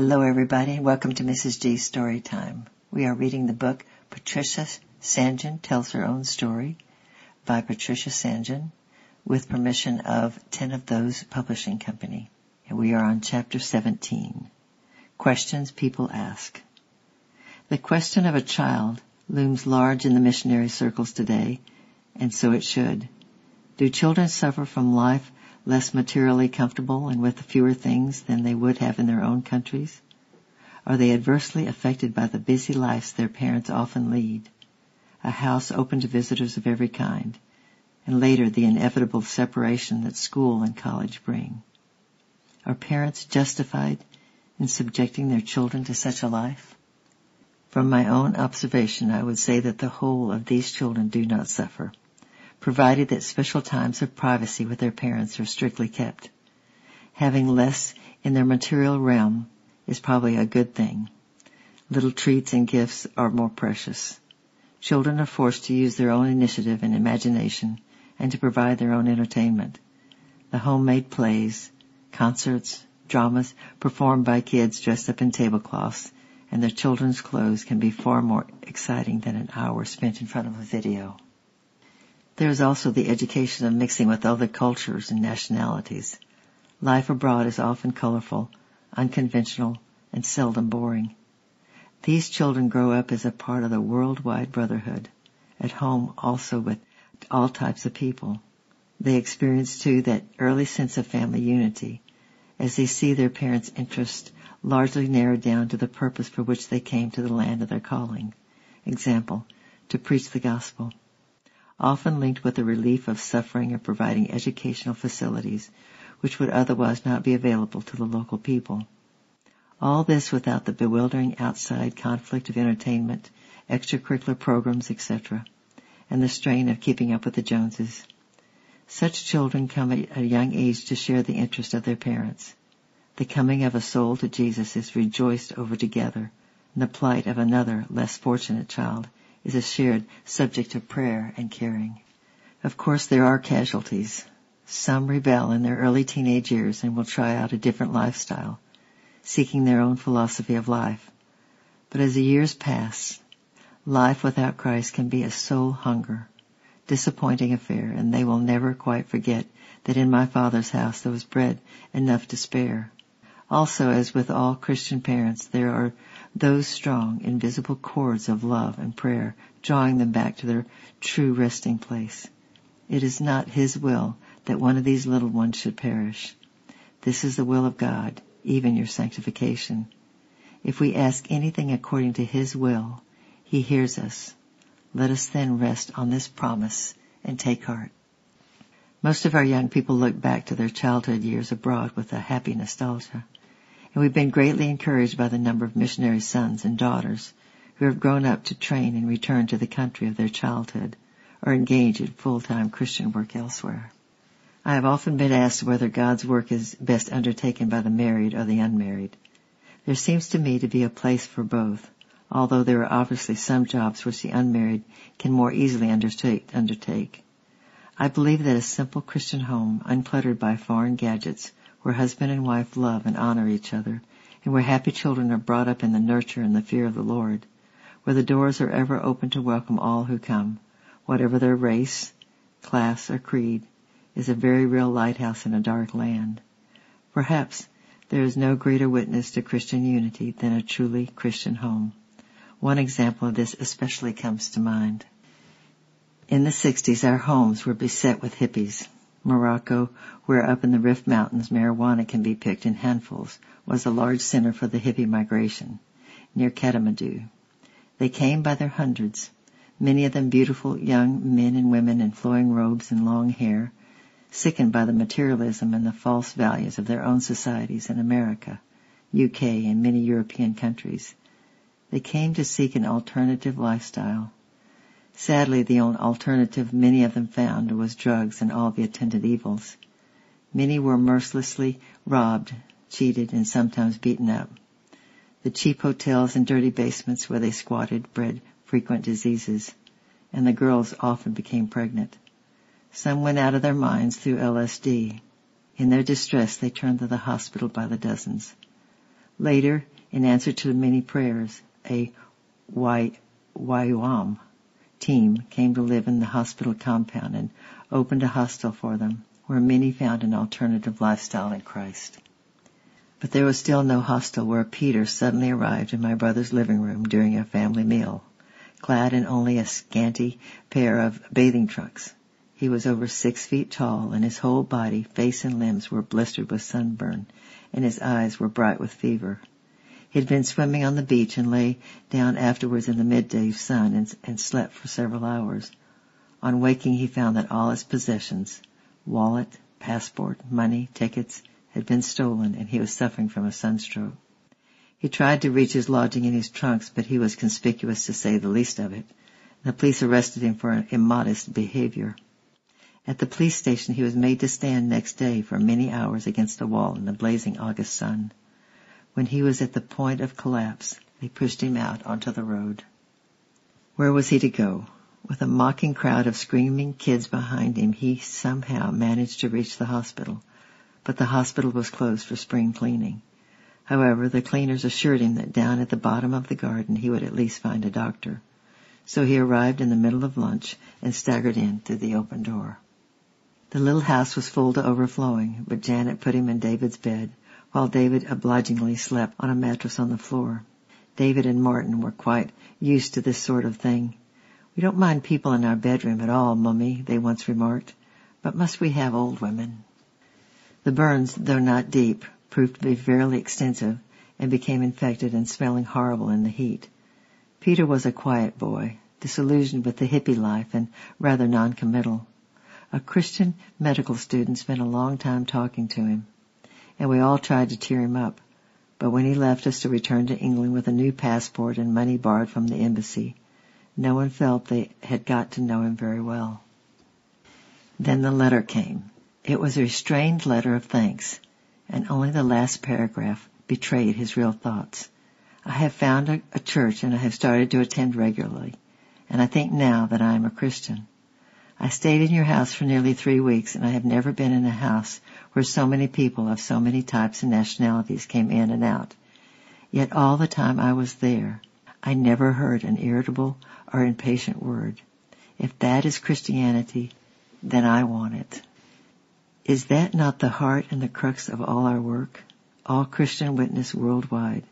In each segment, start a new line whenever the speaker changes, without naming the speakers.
Hello everybody welcome to Mrs. G's Story Time. We are reading the book Patricia St. John Tells Her Own Story by Patricia St. John with permission of Ten of Those Publishing Company. And we are on chapter 17. Questions people ask. The question of a child looms large in the missionary circles today, and so it should. Do children suffer from life less materially comfortable and with fewer things than they would have in their own countries? Are they adversely affected by the busy lives their parents often lead? A house open to visitors of every kind, and later the inevitable separation that school and college bring. Are parents justified in subjecting their children to such a life? From my own observation, I would say that the whole of these children do not suffer provided that special times of privacy with their parents are strictly kept. Having less in their material realm is probably a good thing. Little treats and gifts are more precious. Children are forced to use their own initiative and imagination and to provide their own entertainment. The homemade plays, concerts, dramas performed by kids dressed up in tablecloths and their children's clothes can be far more exciting than an hour spent in front of a video. There is also the education of mixing with other cultures and nationalities. Life abroad is often colorful, unconventional, and seldom boring. These children grow up as a part of the worldwide brotherhood, at home also with all types of people. They experience too that early sense of family unity as they see their parents' interest largely narrowed down to the purpose for which they came to the land of their calling. Example, to preach the gospel often linked with the relief of suffering and providing educational facilities which would otherwise not be available to the local people. All this without the bewildering outside conflict of entertainment, extracurricular programs, etc., and the strain of keeping up with the Joneses. Such children come at a young age to share the interest of their parents. The coming of a soul to Jesus is rejoiced over together, and the plight of another, less fortunate child is a shared subject of prayer and caring. Of course, there are casualties. Some rebel in their early teenage years and will try out a different lifestyle, seeking their own philosophy of life. But as the years pass, life without Christ can be a soul hunger, disappointing affair, and they will never quite forget that in my Father's house there was bread enough to spare. Also, as with all Christian parents, there are those strong, invisible cords of love and prayer, drawing them back to their true resting place. It is not His will that one of these little ones should perish. This is the will of God, even your sanctification. If we ask anything according to His will, He hears us. Let us then rest on this promise and take heart. Most of our young people look back to their childhood years abroad with a happy nostalgia and we've been greatly encouraged by the number of missionary sons and daughters who have grown up to train and return to the country of their childhood or engage in full-time Christian work elsewhere. I have often been asked whether God's work is best undertaken by the married or the unmarried. There seems to me to be a place for both, although there are obviously some jobs which the unmarried can more easily undertake. I believe that a simple Christian home, uncluttered by foreign gadgets, where husband and wife love and honor each other, and where happy children are brought up in the nurture and the fear of the Lord, where the doors are ever open to welcome all who come, whatever their race, class, or creed, is a very real lighthouse in a dark land. Perhaps there is no greater witness to Christian unity than a truly Christian home. One example of this especially comes to mind. In the 60s, our homes were beset with hippies. Morocco, where up in the Rift Mountains marijuana can be picked in handfuls, was a large center for the hippie migration, near Kathmandu. They came by their hundreds, many of them beautiful young men and women in flowing robes and long hair, sickened by the materialism and the false values of their own societies in America, UK, and many European countries. They came to seek an alternative lifestyle, Sadly, the only alternative many of them found was drugs and all the attendant evils. Many were mercilessly robbed, cheated, and sometimes beaten up. The cheap hotels and dirty basements where they squatted bred frequent diseases, and the girls often became pregnant. Some went out of their minds through LSD. In their distress, they turned to the hospital by the dozens. Later, in answer to many prayers, a YWAM team came to live in the hospital compound and opened a hostel for them, where many found an alternative lifestyle in Christ. But there was still no hostel where Peter suddenly arrived in my brother's living room during a family meal, clad in only a scanty pair of bathing trunks. He was over six feet tall and his whole body, face and limbs were blistered with sunburn and his eyes were bright with fever. He had been swimming on the beach and lay down afterwards in the midday sun and, and slept for several hours. On waking he found that all his possessions, wallet, passport, money, tickets, had been stolen and he was suffering from a sunstroke. He tried to reach his lodging in his trunks, but he was conspicuous to say the least of it. The police arrested him for immodest behavior. At the police station he was made to stand next day for many hours against the wall in the blazing August sun. When he was at the point of collapse, they pushed him out onto the road. Where was he to go? With a mocking crowd of screaming kids behind him, he somehow managed to reach the hospital, but the hospital was closed for spring cleaning. However, the cleaners assured him that down at the bottom of the garden he would at least find a doctor. So he arrived in the middle of lunch and staggered in through the open door. The little house was full to overflowing, but Janet put him in David's bed while David obligingly slept on a mattress on the floor. David and Martin were quite used to this sort of thing. We don't mind people in our bedroom at all, Mummy, they once remarked, but must we have old women? The burns, though not deep, proved to be fairly extensive and became infected and smelling horrible in the heat. Peter was a quiet boy, disillusioned with the hippie life and rather noncommittal. A Christian medical student spent a long time talking to him and we all tried to cheer him up. But when he left us to return to England with a new passport and money borrowed from the embassy, no one felt they had got to know him very well. Then the letter came. It was a restrained letter of thanks, and only the last paragraph betrayed his real thoughts. I have found a, a church and I have started to attend regularly, and I think now that I am a Christian. I stayed in your house for nearly three weeks and I have never been in a house where so many people of so many types and nationalities came in and out. Yet all the time I was there, I never heard an irritable or impatient word. If that is Christianity, then I want it. Is that not the heart and the crux of all our work? All Christian witness worldwide.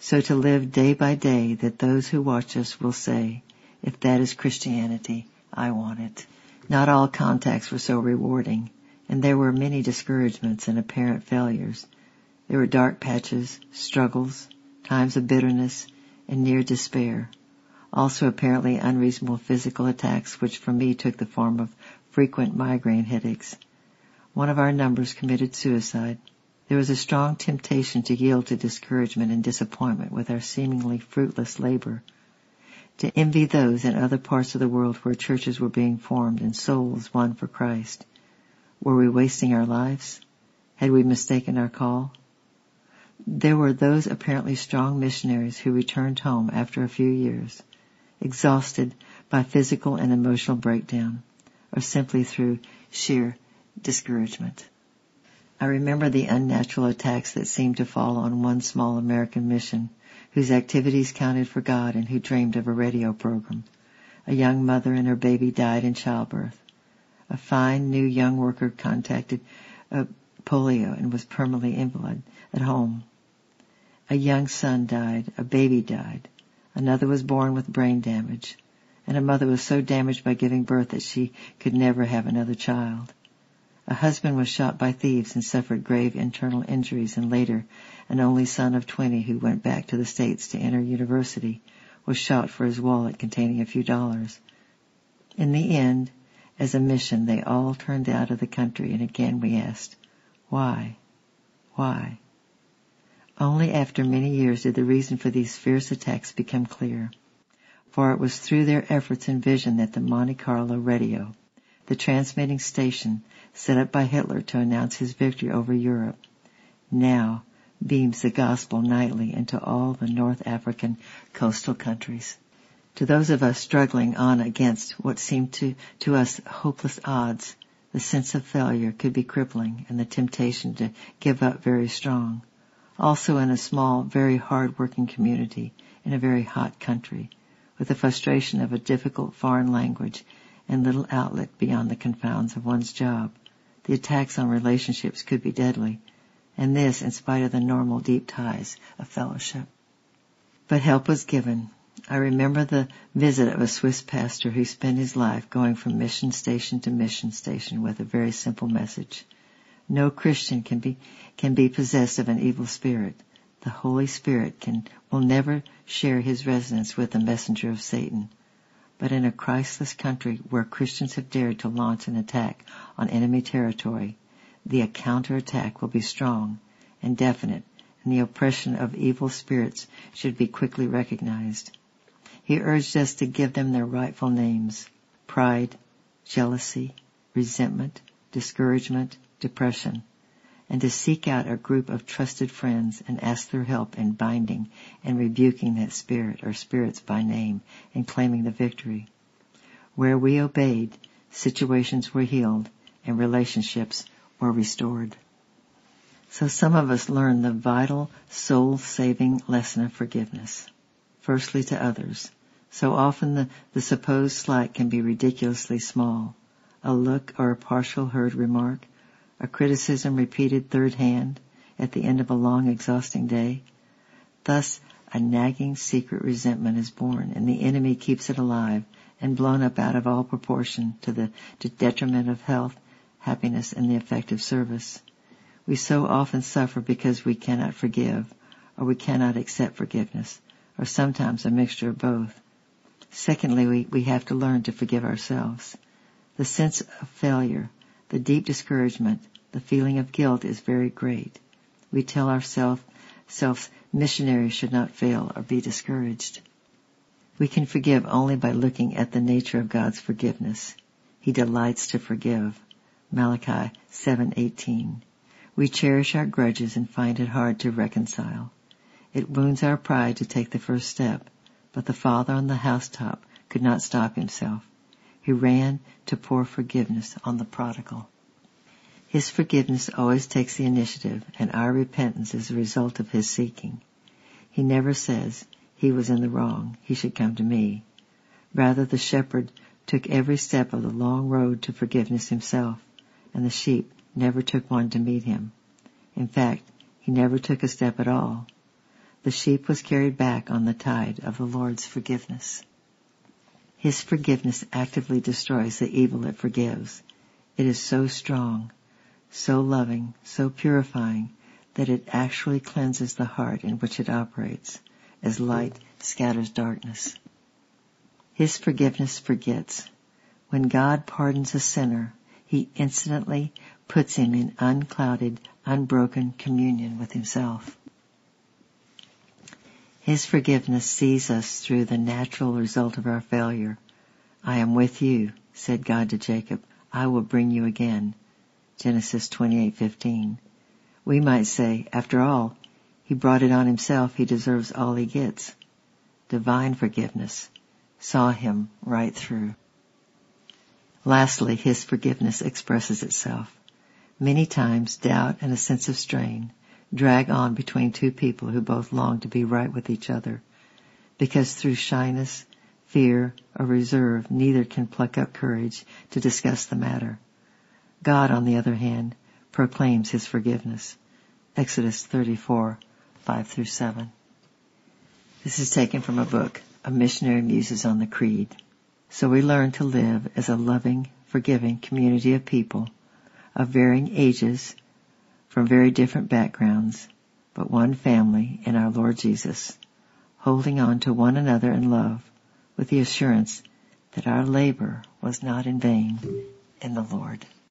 So to live day by day that those who watch us will say, if that is Christianity, I want it. Not all contacts were so rewarding, and there were many discouragements and apparent failures. There were dark patches, struggles, times of bitterness, and near despair. Also apparently unreasonable physical attacks which for me took the form of frequent migraine headaches. One of our numbers committed suicide. There was a strong temptation to yield to discouragement and disappointment with our seemingly fruitless labor to envy those in other parts of the world where churches were being formed and souls won for Christ. Were we wasting our lives? Had we mistaken our call? There were those apparently strong missionaries who returned home after a few years, exhausted by physical and emotional breakdown, or simply through sheer discouragement. I remember the unnatural attacks that seemed to fall on one small American mission whose activities counted for God and who dreamed of a radio program. A young mother and her baby died in childbirth. A fine new young worker contacted uh, polio and was permanently invalid at home. A young son died. A baby died. Another was born with brain damage. And a mother was so damaged by giving birth that she could never have another child. A husband was shot by thieves and suffered grave internal injuries and later an only son of 20 who went back to the States to enter university was shot for his wallet containing a few dollars. In the end, as a mission, they all turned out of the country and again we asked, why? Why? Only after many years did the reason for these fierce attacks become clear. For it was through their efforts and vision that the Monte Carlo radio, the transmitting station set up by Hitler to announce his victory over Europe, now beams the gospel nightly into all the North African coastal countries. To those of us struggling on against what seemed to, to us hopeless odds, the sense of failure could be crippling and the temptation to give up very strong. also in a small, very hard-working community in a very hot country, with the frustration of a difficult foreign language and little outlet beyond the confines of one's job. The attacks on relationships could be deadly, and this in spite of the normal deep ties of fellowship. But help was given. I remember the visit of a Swiss pastor who spent his life going from mission station to mission station with a very simple message. No Christian can be, can be possessed of an evil spirit. The Holy Spirit can, will never share his residence with the messenger of Satan. But in a Christless country where Christians have dared to launch an attack on enemy territory, the counterattack will be strong and definite, and the oppression of evil spirits should be quickly recognized. He urged us to give them their rightful names pride, jealousy, resentment, discouragement, depression, and to seek out a group of trusted friends and ask their help in binding and rebuking that spirit or spirits by name and claiming the victory. Where we obeyed, situations were healed and relationships were restored. So some of us learn the vital soul-saving lesson of forgiveness. Firstly to others. So often the, the supposed slight can be ridiculously small. A look or a partial heard remark, a criticism repeated third hand at the end of a long exhausting day. Thus, a nagging secret resentment is born and the enemy keeps it alive and blown up out of all proportion to the detriment of health, happiness, and the effective service. We so often suffer because we cannot forgive or we cannot accept forgiveness or sometimes a mixture of both. Secondly, we, we have to learn to forgive ourselves. The sense of failure, the deep discouragement, the feeling of guilt is very great. We tell ourselves self missionaries should not fail or be discouraged. We can forgive only by looking at the nature of God's forgiveness. He delights to forgive. Malachi 7:18. We cherish our grudges and find it hard to reconcile. It wounds our pride to take the first step, but the father on the housetop could not stop himself. He ran to pour forgiveness on the prodigal. His forgiveness always takes the initiative and our repentance is a result of his seeking. He never says, he was in the wrong, he should come to me. Rather the shepherd took every step of the long road to forgiveness himself, and the sheep never took one to meet him. In fact, he never took a step at all. The sheep was carried back on the tide of the Lord's forgiveness. His forgiveness actively destroys the evil it forgives. It is so strong, so loving, so purifying, that it actually cleanses the heart in which it operates, as light scatters darkness. His forgiveness forgets. When God pardons a sinner, he instantly puts him in unclouded, unbroken communion with himself. His forgiveness sees us through the natural result of our failure. I am with you, said God to Jacob. I will bring you again. Genesis 28:15. We might say, after all, he brought it on himself, he deserves all he gets. Divine forgiveness saw him right through. Lastly, his forgiveness expresses itself. Many times doubt and a sense of strain drag on between two people who both long to be right with each other, because through shyness, fear, or reserve, neither can pluck up courage to discuss the matter. God, on the other hand, proclaims his forgiveness. Exodus 34, 5 through 7. This is taken from a book, A Missionary Muses on the Creed. So we learn to live as a loving, forgiving community of people of varying ages from very different backgrounds, but one family in our Lord Jesus, holding on to one another in love with the assurance that our labor was not in vain in the Lord.